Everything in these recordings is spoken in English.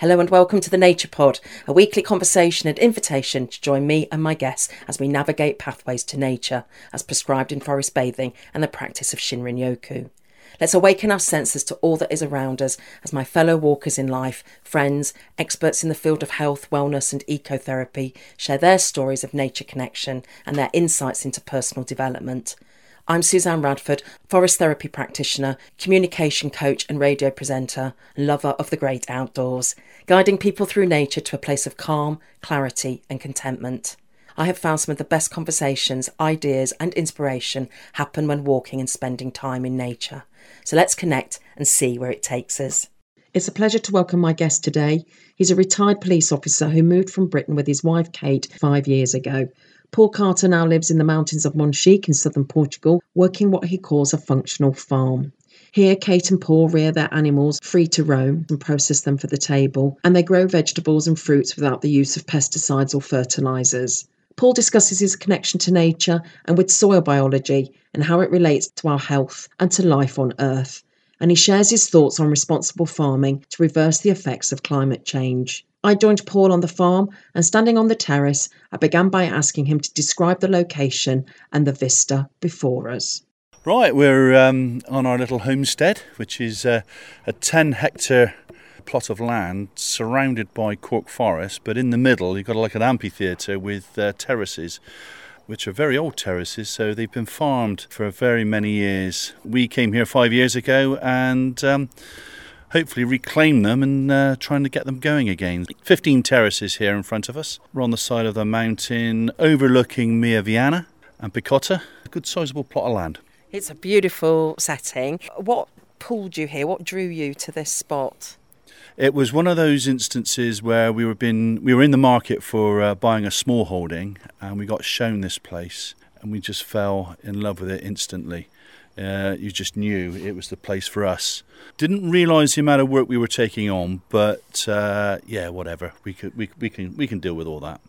Hello and welcome to the Nature Pod, a weekly conversation and invitation to join me and my guests as we navigate pathways to nature, as prescribed in forest bathing and the practice of Shinrin Yoku. Let's awaken our senses to all that is around us as my fellow walkers in life, friends, experts in the field of health, wellness, and ecotherapy share their stories of nature connection and their insights into personal development. I'm Suzanne Radford, forest therapy practitioner, communication coach, and radio presenter, lover of the great outdoors, guiding people through nature to a place of calm, clarity, and contentment. I have found some of the best conversations, ideas, and inspiration happen when walking and spending time in nature. So let's connect and see where it takes us. It's a pleasure to welcome my guest today. He's a retired police officer who moved from Britain with his wife Kate five years ago. Paul Carter now lives in the mountains of Monchique in southern Portugal, working what he calls a functional farm. Here, Kate and Paul rear their animals free to roam and process them for the table, and they grow vegetables and fruits without the use of pesticides or fertilizers. Paul discusses his connection to nature and with soil biology and how it relates to our health and to life on Earth. And he shares his thoughts on responsible farming to reverse the effects of climate change. I joined Paul on the farm, and standing on the terrace, I began by asking him to describe the location and the vista before us. Right, we're um, on our little homestead, which is uh, a 10 hectare plot of land surrounded by cork forest, but in the middle you've got like an amphitheatre with uh, terraces. Which are very old terraces, so they've been farmed for very many years. We came here five years ago and um, hopefully reclaim them and uh, trying to get them going again. 15 terraces here in front of us. We're on the side of the mountain overlooking Mia Viana and Picota. A good sizable plot of land. It's a beautiful setting. What pulled you here? What drew you to this spot? It was one of those instances where we were been we were in the market for uh, buying a small holding and we got shown this place and we just fell in love with it instantly. Uh, you just knew it was the place for us. Didn't realise the amount of work we were taking on, but uh, yeah, whatever. We could, we, we can, we can deal with all that.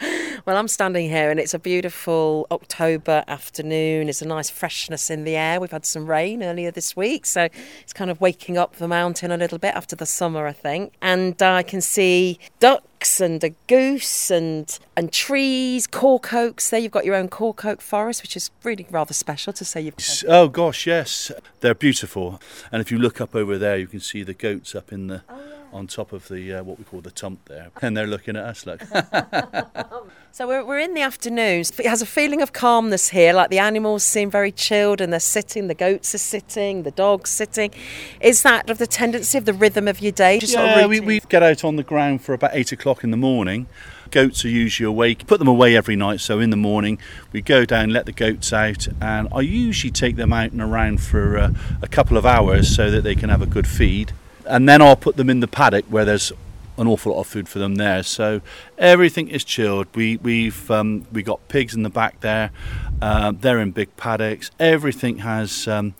well, I'm standing here, and it's a beautiful October afternoon. It's a nice freshness in the air. We've had some rain earlier this week, so it's kind of waking up the mountain a little bit after the summer, I think. And uh, I can see ducks and a goose and and trees, cork oaks. There you've got your own cork oak forest, which is really rather special to say you've. Oh gosh, yes, they're beautiful. And if you look up over there, you can see the goats up in the. Oh. On top of the uh, what we call the tump there, and they're looking at us like. so we're, we're in the afternoon. It has a feeling of calmness here. Like the animals seem very chilled, and they're sitting. The goats are sitting. The dogs sitting. Is that of the tendency of the rhythm of your day? Just yeah, sort of we, we get out on the ground for about eight o'clock in the morning. Goats are usually awake. Put them away every night. So in the morning, we go down, let the goats out, and I usually take them out and around for uh, a couple of hours so that they can have a good feed. And then I'll put them in the paddock where there's an awful lot of food for them there. So everything is chilled. We we've um, we got pigs in the back there. Uh, they're in big paddocks. Everything has um,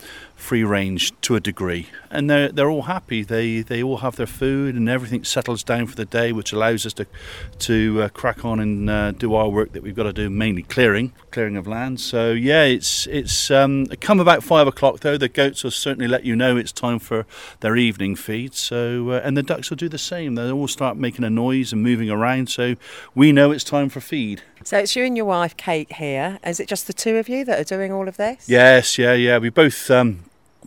free range to a degree, and they're they're all happy. They they all have their food, and everything settles down for the day, which allows us to to uh, crack on and uh, do our work that we've got to do, mainly clearing, clearing of land. So yeah, it's it's um, come about five o'clock though. The goats will certainly let you know it's time for their evening feed. So uh, and the ducks will do the same. They all start making a noise and moving around, so we know it's time for feed. So it's you and your wife Kate here. Is it just the two of you that are doing all of this? Yes, yeah, yeah. We both um,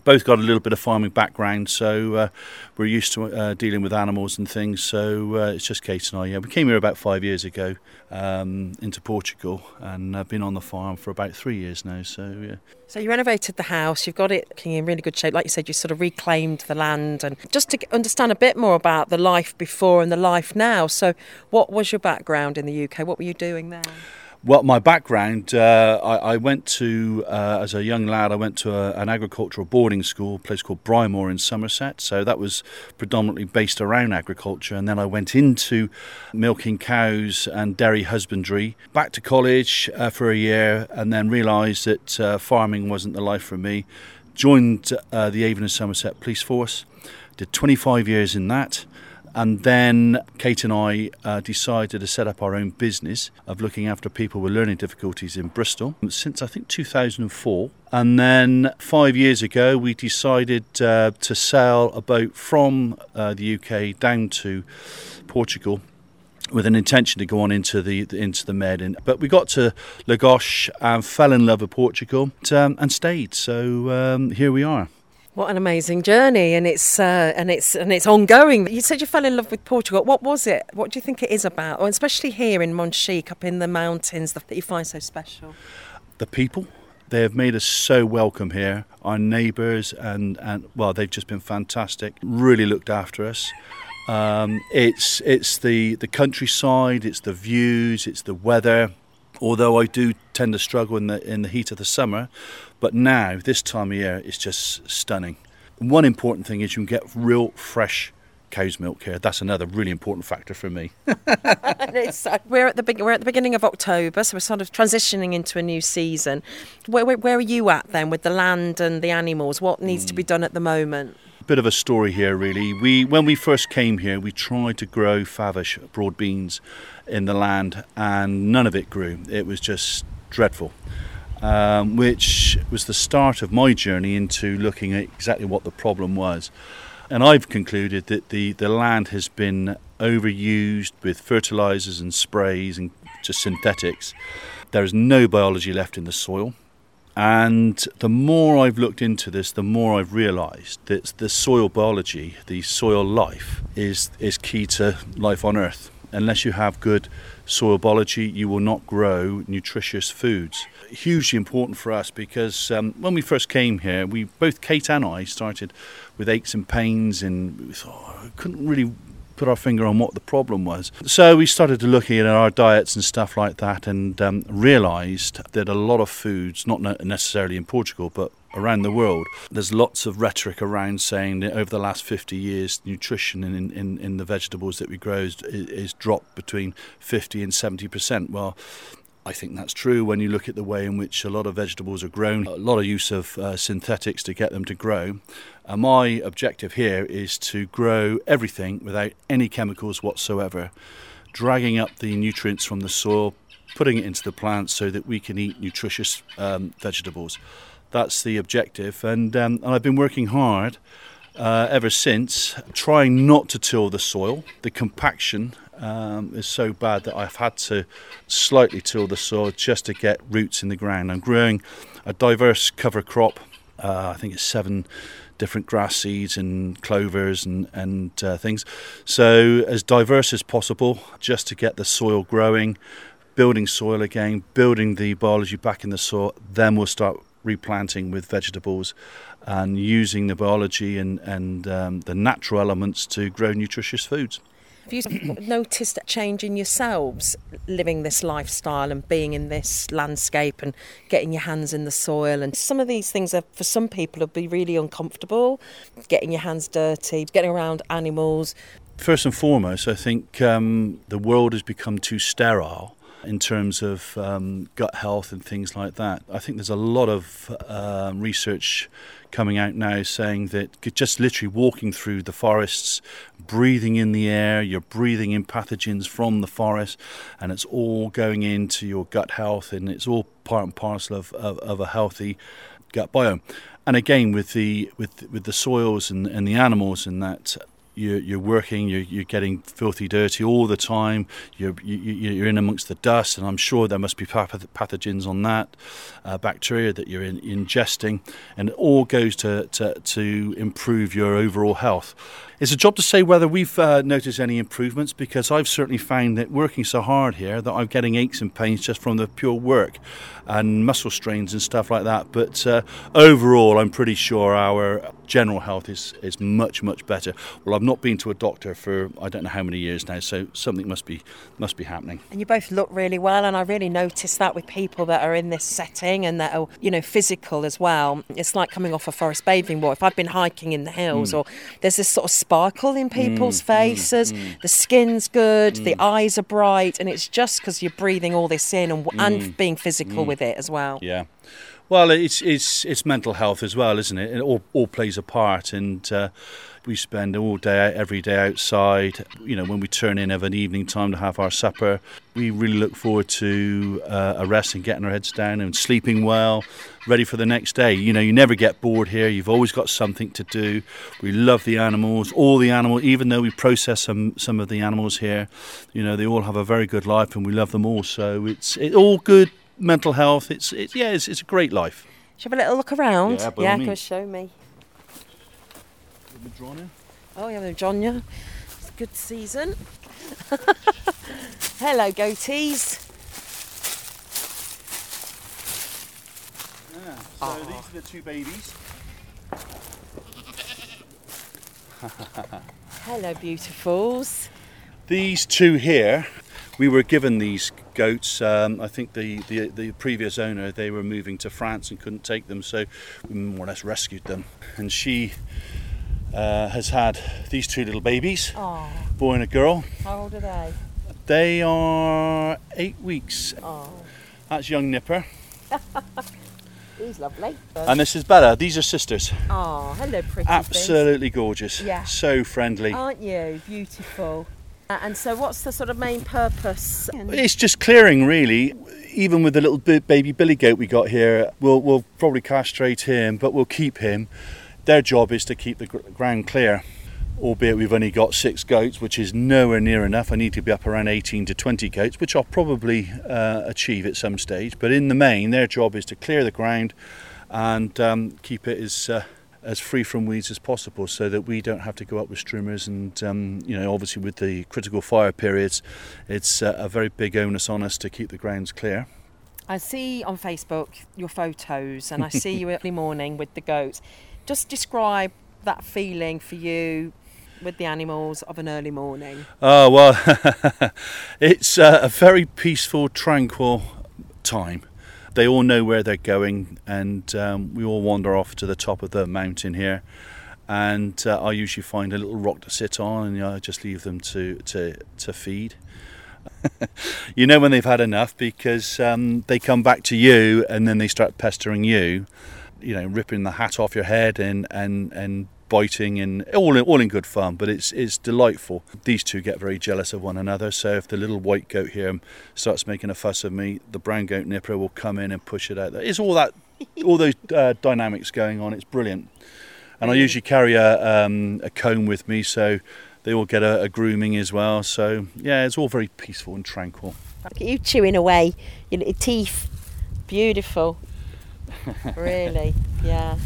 both got a little bit of farming background, so uh, we're used to uh, dealing with animals and things. So uh, it's just Kate and I. Yeah, we came here about five years ago um, into Portugal, and I've been on the farm for about three years now. So yeah. So you renovated the house. You've got it looking in really good shape. Like you said, you sort of reclaimed the land, and just to understand a bit more about the life before and the life now. So, what was your background in the UK? What were you doing there? Well, my background, uh, I, I, went to, uh, as a young lad, I went to a, an agricultural boarding school, a place called Brymore in Somerset. So that was predominantly based around agriculture. And then I went into milking cows and dairy husbandry, back to college uh, for a year, and then realised that uh, farming wasn't the life for me. Joined uh, the Avon and Somerset Police Force, did 25 years in that And then Kate and I uh, decided to set up our own business of looking after people with learning difficulties in Bristol since I think 2004. And then five years ago, we decided uh, to sail a boat from uh, the UK down to Portugal with an intention to go on into the into the Med. But we got to Lagos and fell in love with Portugal um, and stayed. So um, here we are. What an amazing journey, and it's uh, and it's and it's ongoing. You said you fell in love with Portugal. What was it? What do you think it is about, especially here in Monchique, up in the mountains, that you find so special? The people. They have made us so welcome here. Our neighbours and and well, they've just been fantastic. Really looked after us. Um, it's it's the the countryside, it's the views, it's the weather. Although I do tend to struggle in the in the heat of the summer, but now this time of year it's just stunning. One important thing is you can get real fresh cow's milk here. That's another really important factor for me. Uh, we're at the we're at the beginning of October, so we're sort of transitioning into a new season. Where, where, where are you at then with the land and the animals? What needs mm. to be hmm. done at the moment? bit of a story here, really. We, when we first came here, we tried to grow favish broad beans in the land, and none of it grew. It was just dreadful. Um, which was the start of my journey into looking at exactly what the problem was. And I've concluded that the, the land has been overused with fertilizers and sprays and just synthetics. There is no biology left in the soil. And the more I've looked into this, the more I've realised that the soil biology, the soil life, is, is key to life on Earth. Unless you have good soil biology, you will not grow nutritious foods. Hugely important for us because um, when we first came here, we both Kate and I started with aches and pains, and we thought, oh, couldn't really put our finger on what the problem was. So we started looking at our diets and stuff like that and um, realised that a lot of foods, not necessarily in Portugal, but around the world, there's lots of rhetoric around saying that over the last 50 years, nutrition in, in, in the vegetables that we grow is, is dropped between 50 and 70%. Well, I think that's true when you look at the way in which a lot of vegetables are grown, a lot of use of uh, synthetics to get them to grow. Uh, my objective here is to grow everything without any chemicals whatsoever, dragging up the nutrients from the soil, putting it into the plants so that we can eat nutritious um, vegetables. That's the objective, and, um, and I've been working hard uh, ever since, trying not to till the soil. The compaction um, is so bad that I've had to slightly till the soil just to get roots in the ground. I'm growing a diverse cover crop. Uh, I think it's seven different grass seeds and clovers and, and uh, things. So, as diverse as possible, just to get the soil growing, building soil again, building the biology back in the soil. Then we'll start replanting with vegetables and using the biology and, and um, the natural elements to grow nutritious foods. Have you noticed a change in yourselves living this lifestyle and being in this landscape and getting your hands in the soil? And some of these things are, for some people, would be really uncomfortable. Getting your hands dirty, getting around animals. First and foremost, I think um, the world has become too sterile in terms of um, gut health and things like that. I think there's a lot of uh, research coming out now saying that just literally walking through the forests, breathing in the air, you're breathing in pathogens from the forest, and it's all going into your gut health, and it's all part and parcel of, of, of a healthy gut biome. And again, with the with with the soils and, and the animals and that, you're, you're working, you're, you're getting filthy dirty all the time, you're, you, are in amongst the dust, and I'm sure there must be pathogens on that, uh, bacteria that you're in, ingesting, and it all goes to, to, to improve your overall health. It's a job to say whether we've uh, noticed any improvements because I've certainly found that working so hard here that I'm getting aches and pains just from the pure work and muscle strains and stuff like that. But uh, overall, I'm pretty sure our general health is, is much, much better. Well, I've not been to a doctor for I don't know how many years now, so something must be must be happening. And you both look really well, and I really notice that with people that are in this setting and that are you know physical as well. It's like coming off a forest bathing walk. If I've been hiking in the hills, mm. or there's this sort of sparkle in people's mm, faces, mm, the skin's good, the mm. eyes are bright, and it's just because you're breathing all this in and, and mm, being physical with it as well. Yeah. Well, it's it's it's mental health as well, isn't it? It all, all plays a part, and uh, we spend all day, every day outside. You know, when we turn in of an evening time to have our supper, we really look forward to uh, a rest and getting our heads down and sleeping well, ready for the next day. You know, you never get bored here. You've always got something to do. We love the animals, all the animals. Even though we process some some of the animals here, you know, they all have a very good life, and we love them all. So it's it all good mental health. It's it's yeah, it's, it's a great life. Should we have a little look around? Yeah, by all yeah, means. go show me. Madrona? Oh, yeah, John, yeah. It's a good season. Hello, goatees. Yeah. So these are the two babies. Hello, beautifuls. These two here, we were given these goats. Um, I think the, the the previous owner they were moving to France and couldn't take them, so we more or less rescued them. And she uh, has had these two little babies, Oh, boy and a girl. how old are they? They are eight weeks. Oh, That's young Nipper, he's lovely. and this is Bella. These are sisters. Oh, hello, pretty things. Absolutely gorgeous. Yeah. So friendly. Aren't you? Beautiful. Uh, and so, what's the sort of main purpose? It's just clearing, really. Even with the little baby billy goat we got here, we'll, we'll probably castrate him, but we'll keep him. Their job is to keep the ground clear. Albeit we've only got six goats, which is nowhere near enough. I need to be up around 18 to 20 goats, which I'll probably uh, achieve at some stage. But in the main, their job is to clear the ground and um, keep it as uh, as free from weeds as possible, so that we don't have to go up with strimmers. And um, you know, obviously with the critical fire periods, it's uh, a very big onus on us to keep the grounds clear. I see on Facebook your photos, and I see you every morning with the goats. Just describe that feeling for you with the animals of an early morning. Oh well, it's uh, a very peaceful, tranquil time. They all know where they're going, and um, we all wander off to the top of the mountain here. And uh, I usually find a little rock to sit on, and I just leave them to to to feed. you know when they've had enough because um, they come back to you, and then they start pestering you. You know, ripping the hat off your head and and and biting and all in, all in good fun. But it's it's delightful. These two get very jealous of one another. So if the little white goat here starts making a fuss of me, the brown goat nipper will come in and push it out. There. It's all that all those uh, dynamics going on. It's brilliant. And I usually carry a um, a comb with me, so they all get a, a grooming as well. So yeah, it's all very peaceful and tranquil. Look at you chewing away your little teeth. Beautiful. really, yeah.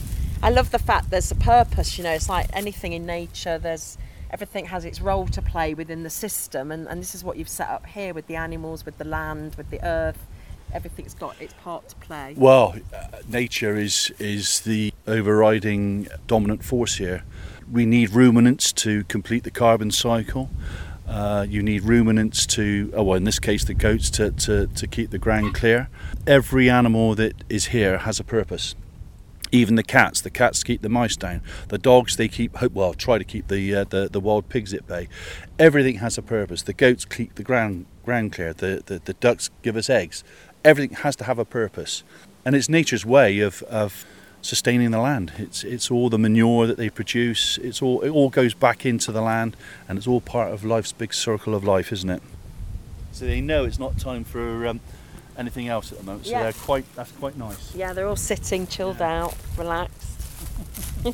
I love the fact there's a purpose, you know, it's like anything in nature, there's everything has its role to play within the system and, and this is what you've set up here with the animals, with the land, with the earth. Everything's got its part to play. Well, uh, nature is is the overriding dominant force here. We need ruminants to complete the carbon cycle. Uh, you need ruminants to, oh, well, in this case, the goats to, to, to keep the ground clear. Every animal that is here has a purpose. Even the cats, the cats keep the mice down. The dogs, they keep, hope. well, try to keep the, uh, the, the wild pigs at bay. Everything has a purpose. The goats keep the ground, ground clear. The, the, the ducks give us eggs. Everything has to have a purpose. And it's nature's way of, of sustaining the land. It's it's all the manure that they produce. It's all it all goes back into the land, and it's all part of life's big circle of life, isn't it? So they know it's not time for um, anything else at the moment. So Yeah. they're quite that's quite nice. Yeah, they're all sitting, chilled out, relaxed.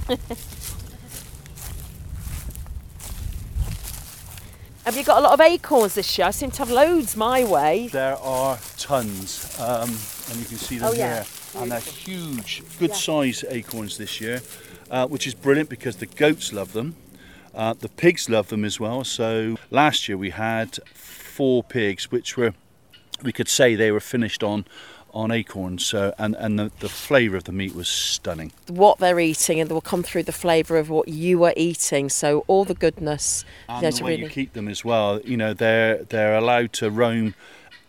have you got a lot of acorns this year? I seem to have loads my way. There are tons, um, and you can see them Oh, yeah. here, and they're huge, good Yeah. size acorns this year, uh, which is brilliant because the goats love them. Uh, the pigs love them as well. So last year we had four pigs, which were we could say they were finished on on acorns. So and and the, the flavour of the meat was stunning. What they're eating, and they will come through the flavour of what you are eating. So all the goodness. And the way really. you keep them as well. You know they're they're allowed to roam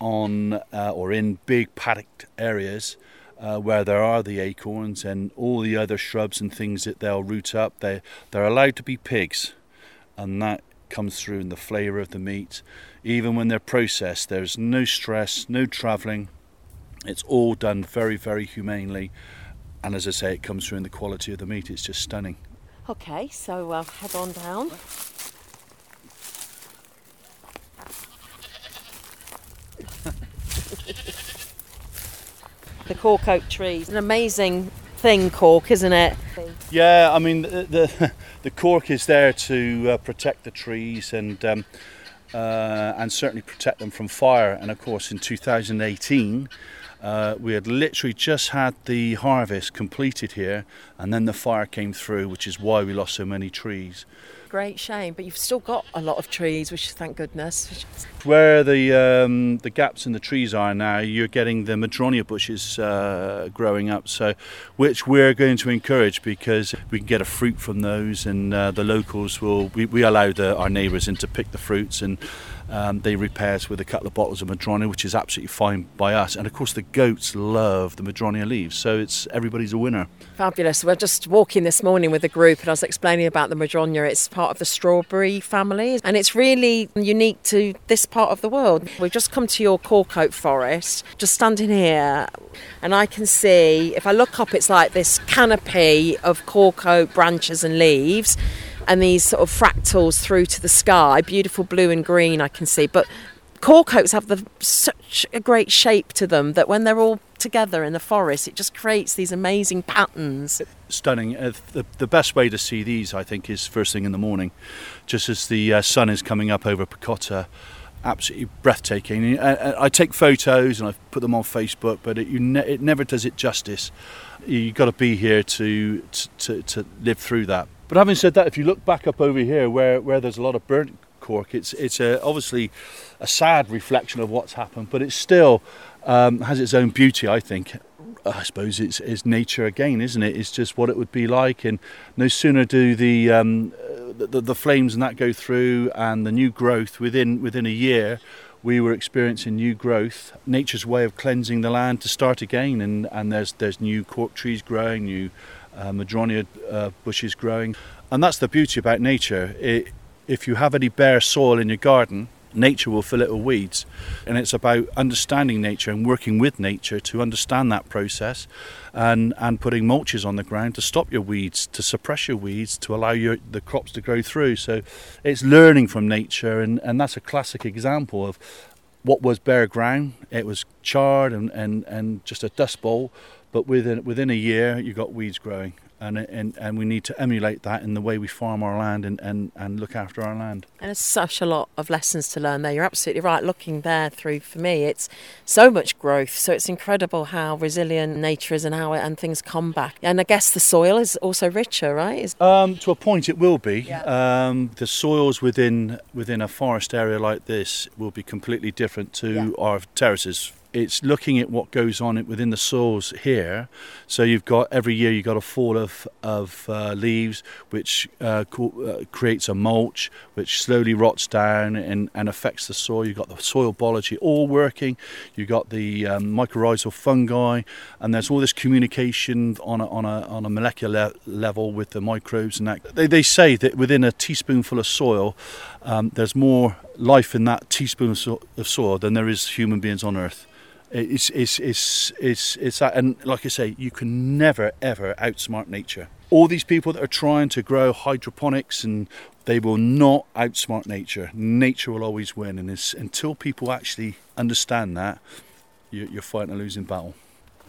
on uh, or in big paddocked areas. Uh, where there are the acorns and all the other shrubs and things that they'll root up, they they're allowed to be pigs, and that comes through in the flavour of the meat. Even when they're processed, there's no stress, no travelling. It's all done very, very humanely. And as I say, it comes through in the quality of the meat. It's just stunning. Okay, so uh, head on down. the cork oak trees, an amazing thing, cork, isn't it? Yeah, I mean the the, the cork is there to uh, protect the trees and um, uh, and certainly protect them from fire. And of course, in 2018, uh, we had literally just had the harvest completed here, and then the fire came through, which is why we lost so many trees. Great shame, but you've still got a lot of trees, which thank goodness. Where the um, the gaps in the trees are now, you're getting the madronia bushes uh, growing up, so which we're going to encourage because we can get a fruit from those, and uh, the locals will we, we allow the, our neighbours in to pick the fruits and um, they repair with a couple of bottles of Madronia, which is absolutely fine by us. And of course, the goats love the Madronia leaves, so it's everybody's a winner. Fabulous. We're just walking this morning with a group, and I was explaining about the Madronia. It's part of the strawberry family, and it's really unique to this part of the world. We've just come to your cork oak forest, just standing here, and I can see if I look up, it's like this canopy of cork oak branches and leaves and these sort of fractals through to the sky, beautiful blue and green I can see. But cork oaks have the, such a great shape to them that when they're all together in the forest, it just creates these amazing patterns. Stunning. Uh, the, the best way to see these, I think, is first thing in the morning, just as the uh, sun is coming up over Picota. Absolutely breathtaking. I, I, take photos and I put them on Facebook, but it, ne- it never does it justice. You've got to be here to, to, to live through that. But having said that, if you look back up over here where, where there's a lot of burnt cork, it's, it's a, obviously a sad reflection of what's happened, but it still um, has its own beauty, I think. I suppose it's, it's nature again, isn't it? It's just what it would be like, and no sooner do the, um, the, the flames and that go through, and the new growth within within a year, we were experiencing new growth, nature's way of cleansing the land to start again, and, and there's there's new cork trees growing, new uh, madronia uh, bushes growing. And that's the beauty about nature. It, if you have any bare soil in your garden, nature will fill it with weeds. And it's about understanding nature and working with nature to understand that process and, and putting mulches on the ground to stop your weeds, to suppress your weeds, to allow your, the crops to grow through. So it's learning from nature, and, and that's a classic example of what was bare ground. It was charred and, and, and just a dust bowl but within within a year you got weeds growing and, and and we need to emulate that in the way we farm our land and, and, and look after our land. And there's such a lot of lessons to learn there. You're absolutely right. Looking there through for me, it's so much growth. So it's incredible how resilient nature is and how it, and things come back. And I guess the soil is also richer, right? Um, to a point, it will be. Yeah. Um, the soils within within a forest area like this will be completely different to yeah. our terraces it's looking at what goes on within the soils here. So you've got every year you've got a fall of of uh, leaves, which uh, co- uh, creates a mulch, which slowly rots down and, and affects the soil. You've got the soil biology all working. You've got the um, mycorrhizal fungi, and there's all this communication on a, on a on a molecular level with the microbes and that. They, they say that within a teaspoonful of soil, um, there's more life in that teaspoon of soil than there is human beings on Earth. It's, it's, it's, it's, it's that, and like I say, you can never ever outsmart nature. All these people that are trying to grow hydroponics and they will not outsmart nature. Nature will always win, and until people actually understand that, you're fighting a losing battle.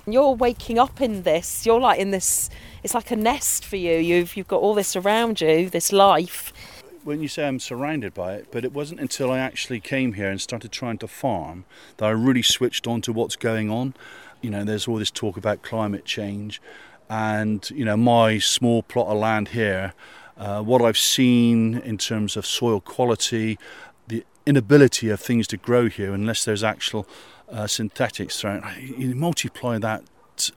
You're waking up in this. You're like in this. It's like a nest for you. You've you've got all this around you, this life when you say I'm surrounded by it, but it wasn't until I actually came here and started trying to farm that I really switched on to what's going on. You know, there's all this talk about climate change, and you know, my small plot of land here, uh, what I've seen in terms of soil quality, the inability of things to grow here unless there's actual uh, synthetics thrown. You multiply that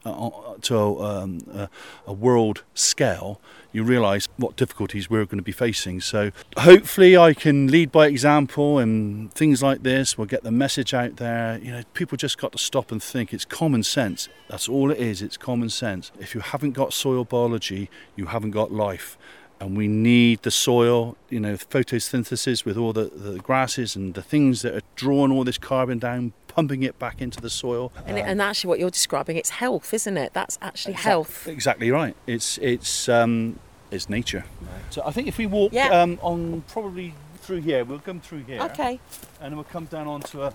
uh, to um, a, a world scale, you realise what difficulties we're going to be facing. So hopefully, I can lead by example, and things like this will get the message out there. You know, people just got to stop and think. It's common sense. That's all it is. It's common sense. If you haven't got soil biology, you haven't got life. and we need the soil, you know, photosynthesis with all the, the grasses and the things that are drawing all this carbon down, pumping it back into the soil. And, it, and actually, what you're describing, it's health, isn't it? That's actually Exact- health. Exactly right. It's it's um, it's nature. So I think if we walk Yeah. um, on probably through here, we'll come through here, Okay. and then we'll come down onto a,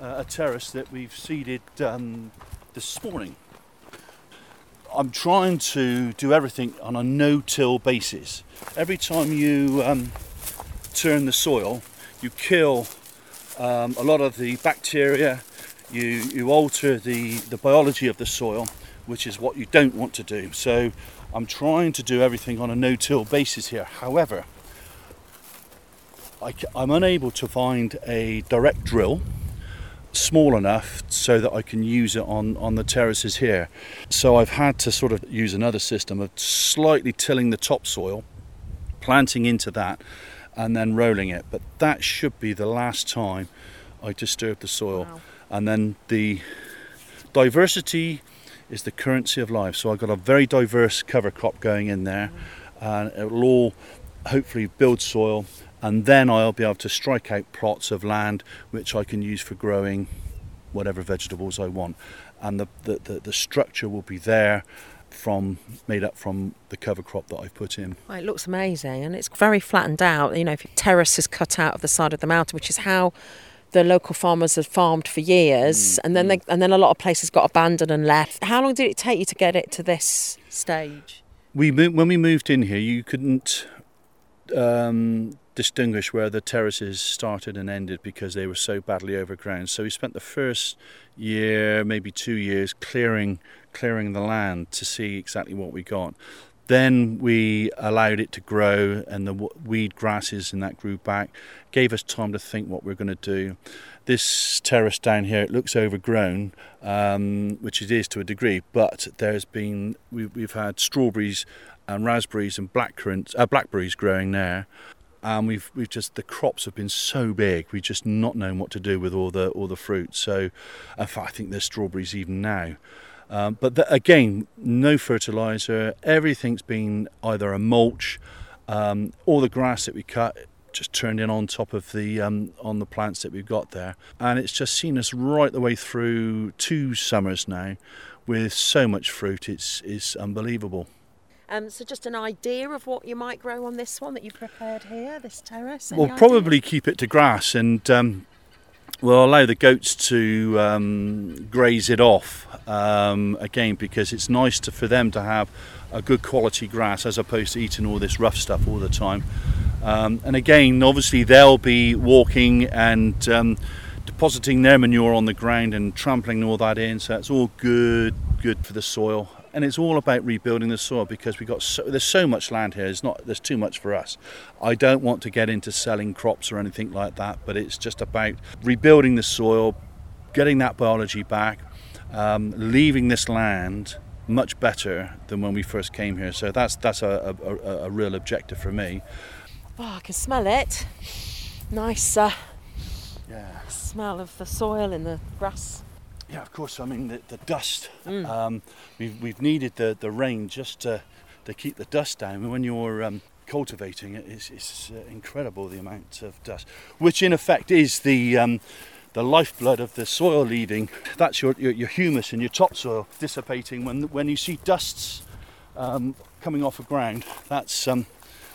a terrace that we've seeded um, this morning. I'm trying to do everything on a no-till basis. Every time you um, turn the soil, you kill um, a lot of the bacteria. You you alter the the biology of the soil, which is what you don't want to do. So I'm trying to do everything on a no-till basis here. However, I, am unable to find a direct drill small enough so that I can use it on, on the terraces here. So I've had to sort of use another system of slightly tilling the topsoil, planting into that, and then rolling it. But that should be the last time I disturb the soil. Wow. And then the diversity is the currency of life. So I've got a very diverse cover crop going in there, mm. and it will all hopefully build soil. And then I'll be able to strike out plots of land which I can use for growing whatever vegetables I want. And the, the, the, the structure will be there from made up from the cover crop that I've put in. Well, it looks amazing and it's very flattened out. You know, if terrace is cut out of the side of the mountain, which is how the local farmers have farmed for years, and then they, and then a lot of places got abandoned and left. How long did it take you to get it to this stage? We when we moved in here, you couldn't um, distinguish where the terraces started and ended because they were so badly overgrown. So we spent the first year, maybe two years, clearing clearing the land to see exactly what we got. Then we allowed it to grow, and the weed grasses and that grew back. Gave us time to think what we're going to do. This terrace down here, it looks overgrown, um, which it is to a degree, but there's been we, we've had strawberries and raspberries and blackcurrants, uh, blackberries growing there, and we've we've just the crops have been so big, we've just not known what to do with all the all the fruit. So, in fact, I think there's strawberries even now. Um, but the, again, no fertilizer. Everything's been either a mulch, um, all the grass that we cut just turned in on top of the um, on the plants that we've got there, and it's just seen us right the way through two summers now, with so much fruit. It's it's unbelievable. Um, so just an idea of what you might grow on this one that you prepared here, this terrace. Any We'll ideas? probably keep it to grass and um, we'll allow the goats to um, graze it off um, again because it's nice to, for them to have a good quality grass as opposed to eating all this rough stuff all the time. Um, and again, obviously, they'll be walking and um, depositing their manure on the ground and trampling all that in, so it's all good, good for the soil. And it's all about rebuilding the soil because we got so, there's so much land here. It's not there's too much for us. I don't want to get into selling crops or anything like that, but it's just about rebuilding the soil, getting that biology back, um, leaving this land much better than when we first came here. So that's that's a, a, a, a real objective for me. Oh, I can smell it. Nice uh, Yeah. smell of the soil and the grass. Yeah, of course. I mean, the, the dust. Um, we've, we've needed the, the rain just to, to keep the dust down. And when you're um, cultivating it, it's, it's uh, incredible the amount of dust, which in effect is the um, the lifeblood of the soil leaving. That's your, your, your humus and your topsoil dissipating. When when you see dusts um, coming off the ground, that's um,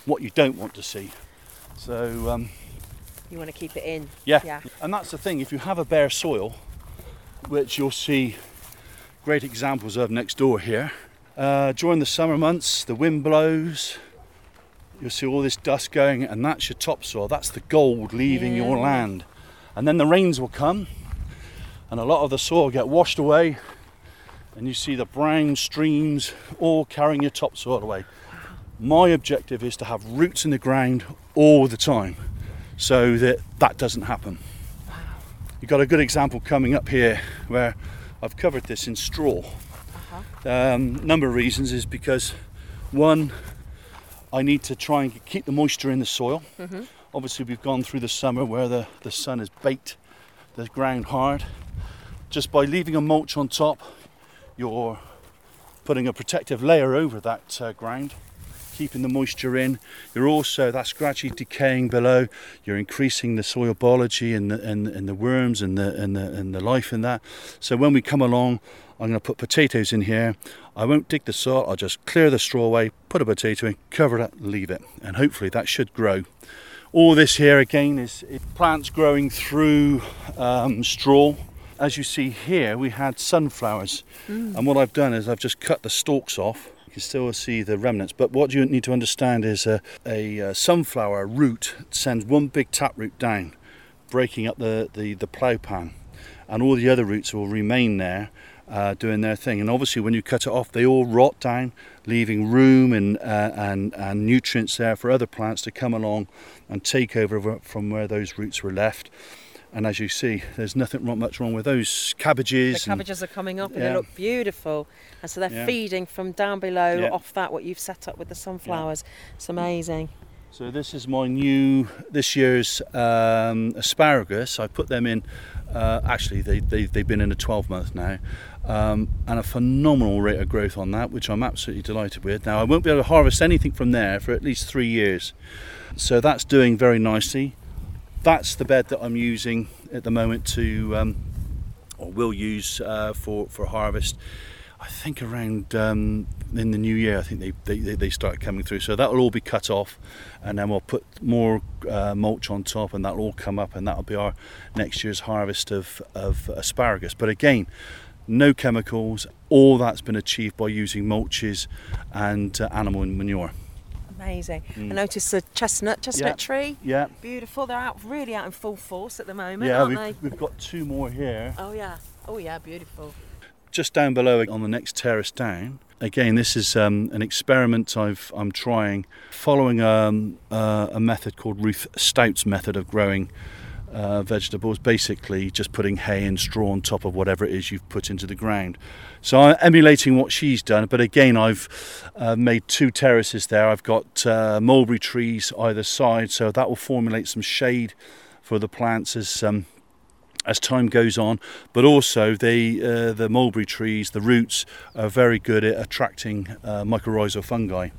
what you don't want to see. So um, You want to keep it in. yeah. Yeah. And that's the thing, if you have a bare soil, which you'll see great examples of next door here, uh, during the summer months, the wind blows, you'll see all this dust going, and that's your topsoil. That's the gold leaving your land. And then the rains will come, and a lot of the soil will get washed away, and you see the brown streams all carrying your topsoil away. My objective is to have roots in the ground all the time so that that doesn't happen. You've got a good example coming up here where I've covered this in straw. Um, number of reasons is because one, I need to try and keep the moisture in the soil. Obviously, we've gone through the summer where the, the sun has baked the ground hard. Just by leaving a mulch on top, you're putting a protective layer over that uh, ground keeping the moisture in. You're also that's gradually decaying below. You're increasing the soil biology and the and, and the worms and the and the and the life in that. So when we come along, I'm going to put potatoes in here. I won't dig the soil. I'll just clear the straw away, put a potato in, cover it, leave it, and hopefully that should grow. All this here again is plants growing through um, straw as you see here, we had sunflowers, mm. and what I've done is I've just cut the stalks off. You can still see the remnants, but what you need to understand is a, a, a sunflower root sends one big taproot down, breaking up the, the, the plough pan, and all the other roots will remain there uh, doing their thing. And obviously, when you cut it off, they all rot down, leaving room and, uh, and, and nutrients there for other plants to come along and take over from where those roots were left. And as you see, there's nothing wrong, much wrong with those cabbages. The cabbages are coming up and yeah. they look beautiful. And so they're yeah. feeding from down below yeah. off that what you've set up with the sunflowers. It's amazing. So this is my new this year's um, asparagus. I put them in. Uh, actually, they, they they've been in a 12 month now, um, and a phenomenal rate of growth on that, which I'm absolutely delighted with. Now I won't be able to harvest anything from there for at least three years, so that's doing very nicely that's the bed that I'm using at the moment to, um, or will use uh, for for harvest. I think around um, in the new year, I think they, they, they start coming through. So that will all be cut off, and then we'll put more uh, mulch on top, and that'll all come up, and that'll be our next year's harvest of, of asparagus. But again, no chemicals. All that's been achieved by using mulches and uh, animal manure. Amazing. Mm. I noticed the chestnut, chestnut yeah. tree. Yeah. Beautiful. They're out really out in full force at the moment, yeah, aren't we've, they? we've got two more here. Oh yeah. Oh yeah, beautiful. Just down below on the next terrace down. Again, this is um, an experiment I've, I'm trying, following um, uh, a method called Ruth Stout's method of growing uh, vegetables, basically just putting hay and straw on top of whatever it is you've put into the ground. So I'm emulating what she's done, but again, I've uh, made two terraces there. I've got uh, mulberry trees either side, so that will formulate some shade for the plants as um, as time goes on. But also, the uh, the mulberry trees, the roots are very good at attracting uh, mycorrhizal fungi,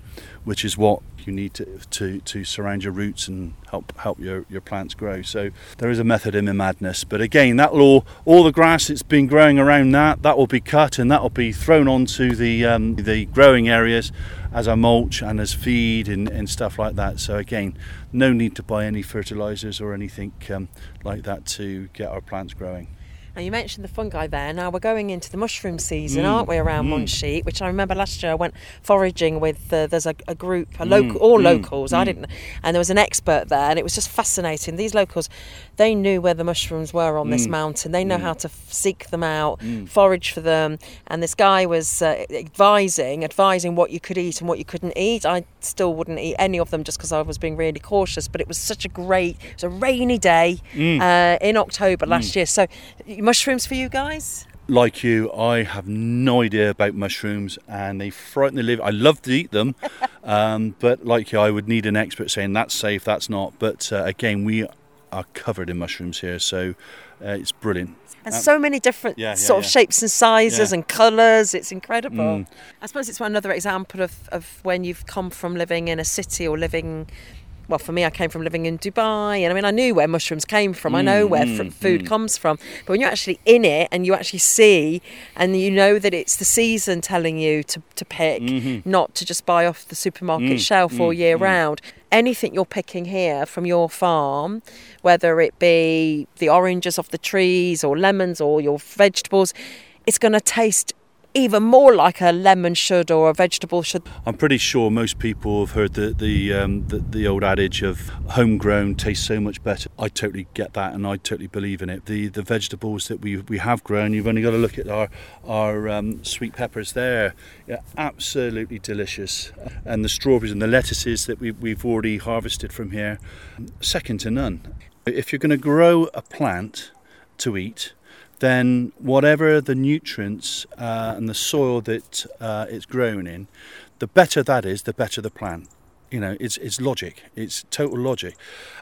which is what you need to, to, to surround your roots and help help your, your plants grow. So there is a method in the madness. But again, that all, all the grass that's been growing around that that will be cut and that will be thrown onto the um, the growing areas as a mulch and as feed and, and stuff like that. So again, no need to buy any fertilizers or anything um, like that to get our plants growing. And you mentioned the fungi there. Now we're going into the mushroom season, mm. aren't we, around mm. Which I remember last year I went foraging with. Uh, there's a, a, group, a local, mm. all mm. locals. I mm. didn't, and there was an expert there, and it was just fascinating. These locals, they knew where the mushrooms were on this mountain. They know how to f- seek them out, forage for them. And this guy was uh, advising, advising what you could eat and what you couldn't eat. I still wouldn't eat any of them just because I was being really cautious. But it was such a great, it was a rainy day uh, in October last year. So mushrooms for you guys? Like you, I have no idea about mushrooms, and they frighten the live. I love to eat them, um, but like you, I would need an expert saying that's safe, that's not. But uh, again, we are covered in mushrooms here, so uh, it's brilliant. And um, so many different yeah, yeah, sort of yeah. shapes and sizes and colours. It's incredible. Mm. I suppose it's another example of, of when you've come from living in a city or living well, for me, I came from living in Dubai, and I mean, I knew where mushrooms came from. Mm, I know where mm, food mm. comes from. But when you're actually in it and you actually see, and you know that it's the season telling you to, to pick, mm-hmm. not to just buy off the supermarket mm, shelf all mm, year mm. round. Anything you're picking here from your farm, whether it be the oranges off the trees or lemons or your vegetables, it's going to taste even more like a lemon should or a vegetable should. I'm pretty sure most people have heard the the, um, the, the old adage of homegrown tastes so much better. I totally get that, and I totally believe in it. The the vegetables that we we have grown, you've only got to look at our our um, sweet peppers there, yeah, absolutely delicious, and the strawberries and the lettuces that we we've already harvested from here, second to none. If you're going to grow a plant to eat then whatever the nutrients uh, and the soil that uh, it's grown in, the better that is, the better the plant. You know, it's, it's logic, it's total logic.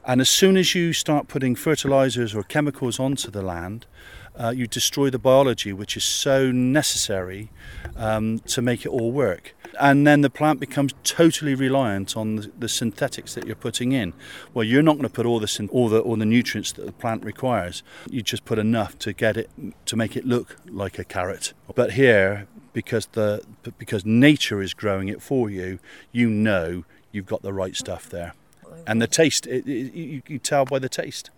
And as soon as you start putting fertilizers or chemicals onto the land, uh, you destroy the biology, which is so necessary um, to make it all work. And then the plant becomes totally reliant on the, the synthetics that you're putting in. Well, you're not going to put all the all the all the nutrients that the plant requires. You just put enough to get it to make it look like a carrot. But here, because the because nature is growing it for you, you know you've got the right stuff there, and the taste it, it, you, you tell by the taste.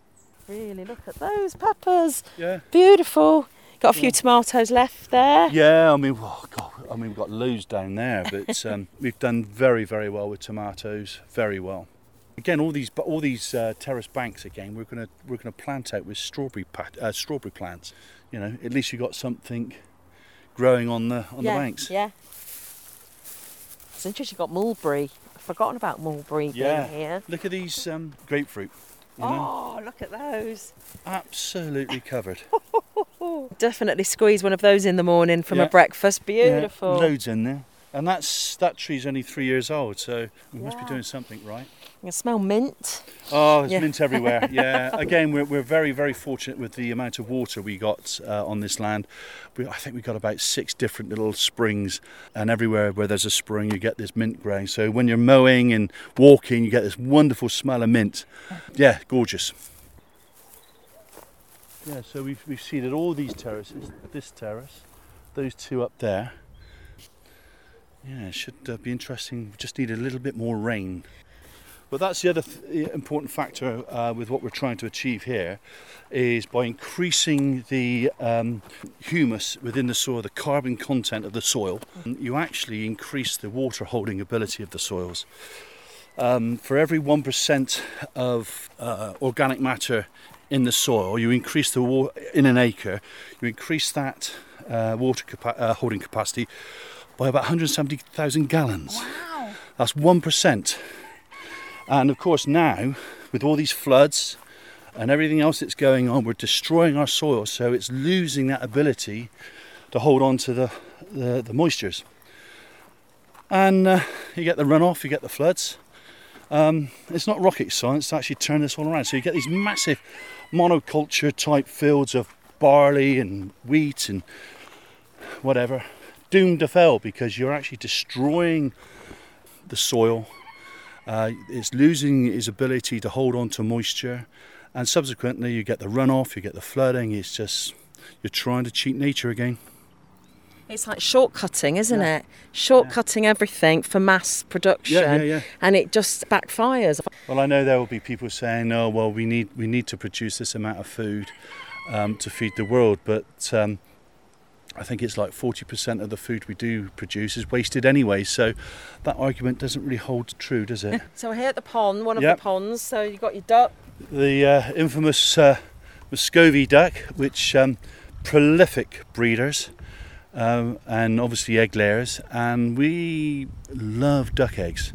Really, look at those peppers. Yeah. Beautiful. Got a few tomatoes left there. Yeah, I mean, oh God, I mean, we've got loads down there, but um, we've done very, very well with tomatoes. Very well. Again, all these, all these uh, terrace banks. Again, we're gonna we're gonna plant out with strawberry pat, uh, strawberry plants. You know, at least you've got something growing on the on yeah, the banks. Yeah. It's interesting. You've got mulberry. I've forgotten about mulberry Yeah. being here. Look at these um, grapefruit. You know, Oh, look at those. absolutely covered. Definitely squeeze one of those in the morning from Yeah. a breakfast. Yeah, Beautiful. loads in there. And that's that tree's only three years old, so we must be doing something right. I smell mint. Oh, there's Yeah. mint everywhere. Yeah. Again, we're, we're very, very fortunate with the amount of water we got uh, on this land. We, I think we got about six different little springs, and everywhere where there's a spring, you get this mint growing. So when you're mowing and walking, you get this wonderful smell of mint. Yeah, gorgeous. Yeah, so we've, we've seeded all these terraces, this terrace, those two up there. Yeah, it should uh, be interesting. We just need a little bit more rain. But that's the other th- important factor uh, with what we're trying to achieve here is by increasing the um, humus within the soil, the carbon content of the soil, you actually increase the water holding ability of the soils. Um, for every 1% of uh, organic matter in the soil, you increase the water in an acre, you increase that uh, water capa- uh, holding capacity by about 170,000 gallons. Wow. That's 1%. And of course, now with all these floods and everything else that's going on, we're destroying our soil, so it's losing that ability to hold on to the, the, the moistures. And uh, you get the runoff, you get the floods. Um, it's not rocket science to actually turn this all around. So you get these massive monoculture type fields of barley and wheat and whatever, doomed to fail because you're actually destroying the soil. Uh, it's losing its ability to hold on to moisture, and subsequently you get the runoff, you get the flooding. It's just you're trying to cheat nature again. It's like shortcutting, isn't Yeah. it? Shortcutting everything for mass production, Yeah, yeah, yeah. and it just backfires. Well, I know there will be people saying, "Oh, well, we need we need to produce this amount of food um, to feed the world," but um, I think it's like 40% of the food we do produce is wasted anyway. So that argument doesn't really hold true, does it? So we're here at the pond, one of Yep. the ponds. So you've got your duck. the uh, infamous uh, Muscovy duck, which um, prolific breeders um, and obviously egg layers, and we love duck eggs,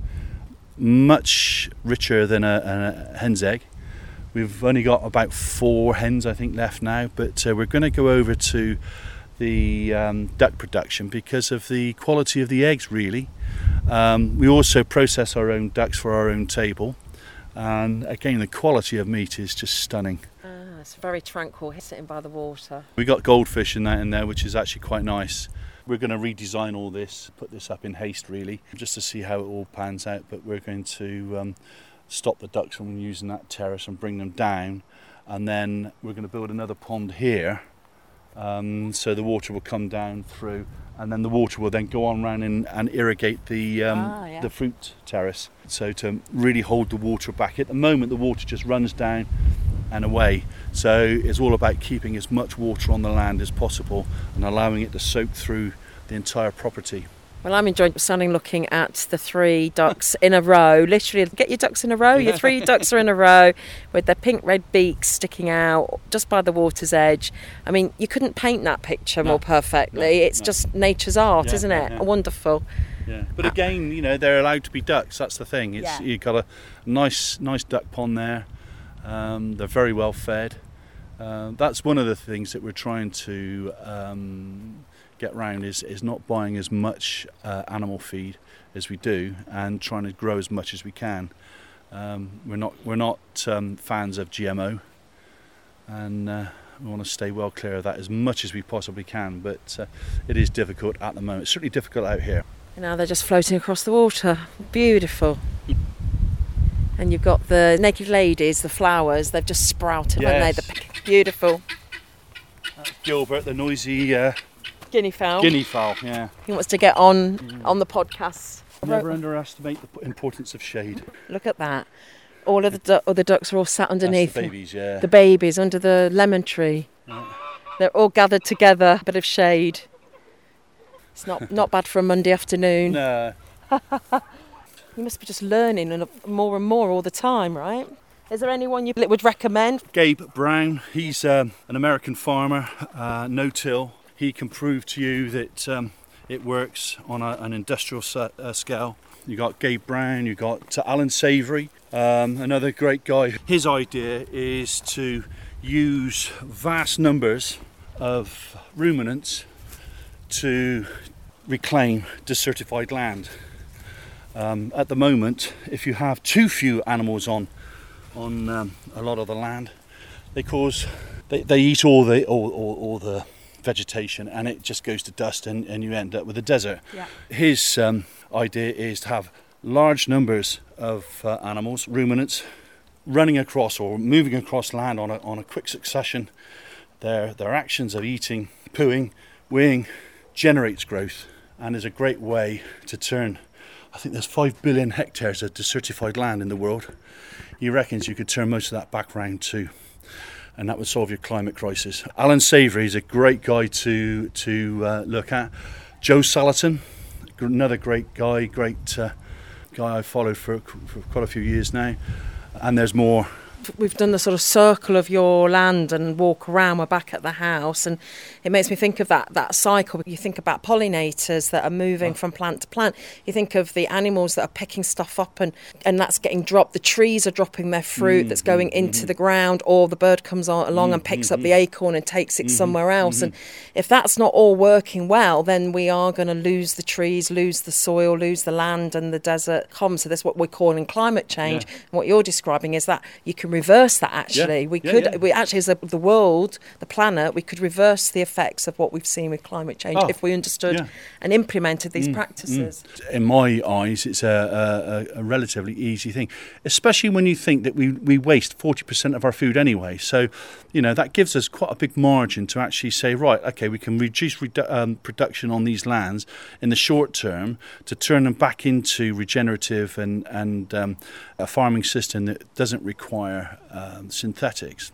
much richer than a, a hen's egg. We've only got about four hens, I think, left now, but uh, we're going to go over to the um, duck production because of the quality of the eggs, really. Um, we also process our own ducks for our own table, and again, the quality of meat is just stunning. It's very tranquil, sitting by the water. We got goldfish and that in there, which is actually quite nice. We're going to redesign all this, put this up in haste, really, just to see how it all pans out. But we're going to um, stop the ducks from using that terrace and bring them down, and then we're going to build another pond here, um, so the water will come down through, and then the water will then go on round and, and irrigate the um, Ah, yeah. the fruit terrace. So to really hold the water back. At the moment, the water just runs down and away. So it's all about keeping as much water on the land as possible and allowing it to soak through the entire property. Well, I'm enjoying standing looking at the three ducks in a row. Literally, get your ducks in a row. Your three ducks are in a row with their pink red beaks sticking out just by the water's edge. I mean, you couldn't paint that picture No. more perfectly. No, it's no. just nature's art, Yeah, isn't yeah, it? yeah. Wonderful. Yeah. But again, you know, they're allowed to be ducks. That's the thing. It's Yeah. you've got a nice, nice duck pond there. Um, they're very well fed. Uh, that's one of the things that we're trying to um, get round is is not buying as much uh, animal feed as we do and trying to grow as much as we can. Um, we're not we're not um, fans of GMO, and uh, we want to stay well clear of that as much as we possibly can. But uh, it is difficult at the moment. It's certainly difficult out here. Now they're just floating across the water. Beautiful. And you've got the naked ladies, the flowers, they've just sprouted, haven't Yes. they? The beautiful Gilbert, the noisy uh, guinea fowl. guinea fowl. Yeah. He wants to get on on the podcast. Never underestimate the importance of shade. Look at that. All of the du- other ducks are all sat underneath That's the babies, yeah. the babies under the lemon tree. They're all gathered together, a bit of shade. It's not not bad for a Monday afternoon. no, You must be just learning more and more all the time, right? Is there anyone you would recommend? Gabe Brown, he's um, an American farmer, uh, no-till. He can prove to you that um, it works on a, an industrial sa- uh, scale. You got Gabe Brown, you got Allan Savory, um, another great guy. His idea is to use vast numbers of ruminants to reclaim desertified land. Um, at the moment, if you have too few animals on on um, a lot of the land, they cause they, they eat all the all, all, all the vegetation and it just goes to dust and, and you end up with a desert. Yeah. His um, idea is to have large numbers of uh, animals, ruminants, running across or moving across land on a, on a quick succession. Their their actions of eating, pooing, weeing generates growth and is a great way to turn. I think there's five billion hectares of desertified land in the world. He reckons you could turn most of that back round too, and that would solve your climate crisis. Allan Savory is a great guy to to uh, look at. Joel Salatin, another great guy, great uh, guy I followed for, for quite a few years now, and there's more. We've done the sort of circle of your land and walk around. We're back at the house, and it makes me think of that that cycle. You think about pollinators that are moving mm. from plant to plant. You think of the animals that are picking stuff up, and and that's getting dropped. The trees are dropping their fruit that's mm-hmm, going into mm-hmm. the ground, or the bird comes on, along and picks up the mm-hmm, acorn and takes it somewhere else. And if that's not all working well, then we are going to lose the trees, lose the soil, lose the land, and the desert comes. So that's what we're calling climate change. Yeah. And what you're describing is that you can reverse that. Actually, we Yeah, could. yeah. We actually, as a, the world, the planet, we could reverse the effects of what we've seen with climate change Oh, if we understood yeah. Mm, and implemented these practices. in my eyes, it's a, a, a relatively easy thing, especially when you think that we, we waste 40% of our food anyway. So, you know, that gives us quite a big margin to actually say, right, okay, we can reduce redu- um, production on these lands in the short term to turn them back into regenerative and, and um, a farming system that doesn't require um, synthetics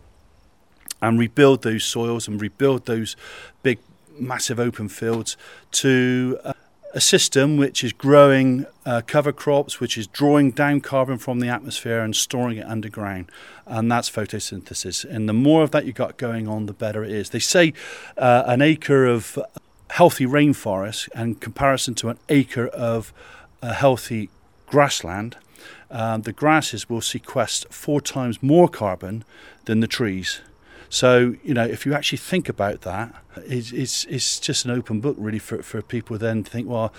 and rebuild those soils and rebuild those big, massive open fields to uh, a system which is growing uh, cover crops, which is drawing down carbon from the atmosphere and storing it underground. And that's photosynthesis. And the more of that you've got going on, the better it is. They say uh, an acre of healthy rainforest in comparison to an acre of a healthy grassland, um, the grasses will sequester four times more carbon than the trees. So, you know, if you actually think about that, it's, it's, it's just an open book really for, for people then to think, well,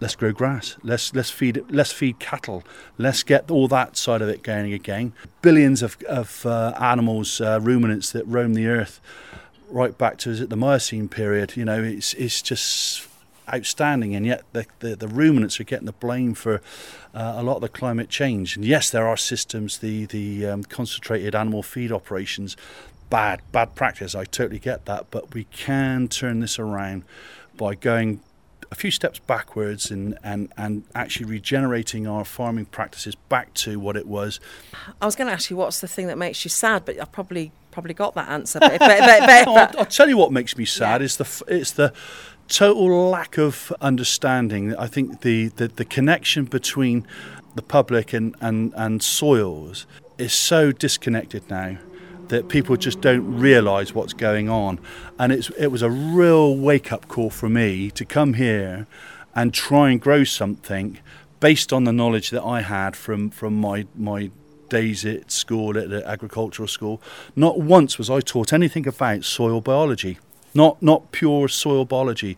let's grow grass, let's, let's, feed, let's feed cattle, let's get all that side of it going again. Billions of, of uh, animals, uh, ruminants that roam the earth right back to is it the Miocene period, you know, it's, it's just outstanding, and yet the, the, the ruminants are getting the blame for uh, a lot of the climate change. And yes, there are systems, the the um, concentrated animal feed operations, bad bad practice. I totally get that, but we can turn this around by going a few steps backwards and, and, and actually regenerating our farming practices back to what it was. I was going to ask you what's the thing that makes you sad, but I probably probably got that answer. But, but, but, I'll, I'll tell you what makes me sad is the it's the total lack of understanding. I think the, the, the connection between the public and, and, and soils is so disconnected now that people just don't realise what's going on. And it's, it was a real wake up call for me to come here and try and grow something based on the knowledge that I had from, from my, my days at school, at the agricultural school. Not once was I taught anything about soil biology. Not not pure soil biology.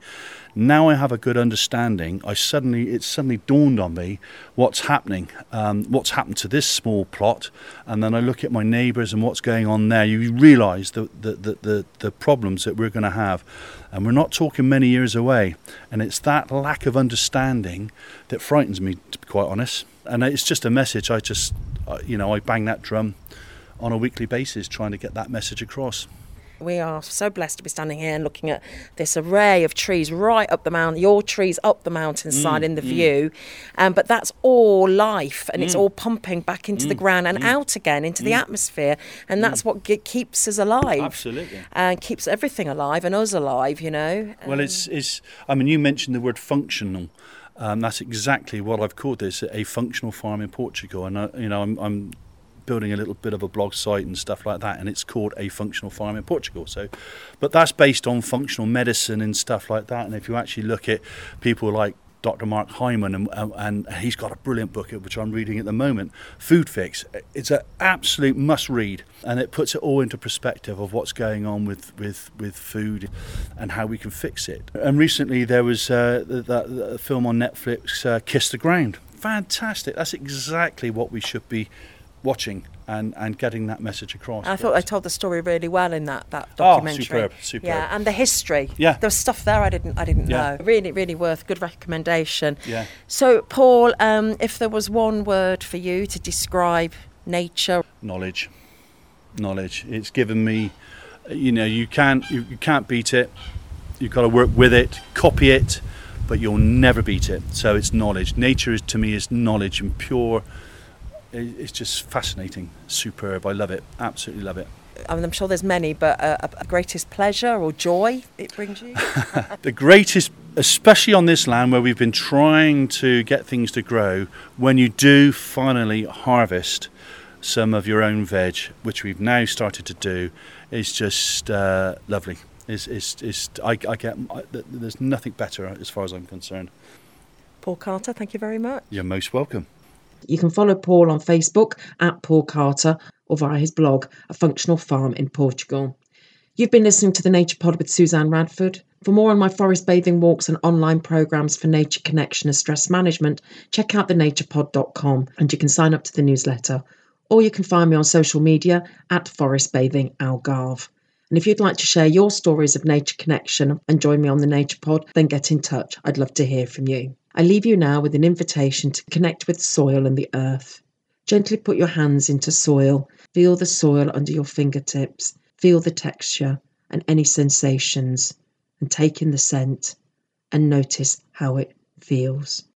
Now I have a good understanding. I suddenly it suddenly dawned on me what's happening, um, what's happened to this small plot, and then I look at my neighbours and what's going on there. You realise the the, the, the the problems that we're going to have, and we're not talking many years away. And it's that lack of understanding that frightens me, to be quite honest. And it's just a message. I just, uh, you know, I bang that drum on a weekly basis, trying to get that message across. We are so blessed to be standing here and looking at this array of trees right up the mountain, your trees up the mountainside Mm, in the view. Um, but that's all life and Mm. it's all pumping back into the ground and out again into the atmosphere. And that's what ge- keeps us alive. Mm. Absolutely. And keeps everything alive and us alive, you know. Well, it's, it's. I mean, you mentioned the word functional. Um, that's exactly what I've called this a functional farm in Portugal, and I, you know, I'm, I'm building a little bit of a blog site and stuff like that, and it's called a functional farm in Portugal. So, but that's based on functional medicine and stuff like that. And if you actually look at people like Dr. Mark Hyman, and, and, he's got a brilliant book which I'm reading at the moment, Food Fix. It's an absolute must read, and it puts it all into perspective of what's going on with, with, with food and how we can fix it. And recently there was uh, that, that film on Netflix, uh, Kiss the Ground. Fantastic. That's exactly what we should be watching and, and getting that message across. I thought they told the story really well in that, that documentary. Oh, superb, superb. Yeah, and the history. Yeah. There was stuff there I didn't I didn't Yeah. know. Really, really worth good recommendation. Yeah. So Paul, um, if there was one word for you to describe nature, knowledge knowledge it's given me you know you can't you, you can't beat it you've got to work with it copy it but you'll never beat it so it's knowledge nature is to me is knowledge and pure it's just fascinating superb i love it absolutely love it I mean, I'm sure there's many, but uh, a, a greatest pleasure or joy it brings you? the greatest, especially on this land where we've been trying to get things to grow, when you do finally harvest some of your own veg, which we've now started to do, is just uh, lovely. Is is is I, I get I, there's nothing better as far as I'm concerned. Paul Carter, thank you very much. You're most welcome. You can follow Paul on Facebook at Paul Carter or via his blog, A Functional Farm in Portugal. You've been listening to the Nature Pod with Suzanne Radford. For more on my forest bathing walks and online programs for nature connection and stress management, check out thenaturepod.com and you can sign up to the newsletter. Or you can find me on social media at Forest Bathing Algarve. And if you'd like to share your stories of nature connection and join me on the Nature Pod, then get in touch. I'd love to hear from you. I leave you now with an invitation to connect with soil and the earth. Gently put your hands into soil, feel the soil under your fingertips, feel the texture and any sensations, and take in the scent and notice how it feels.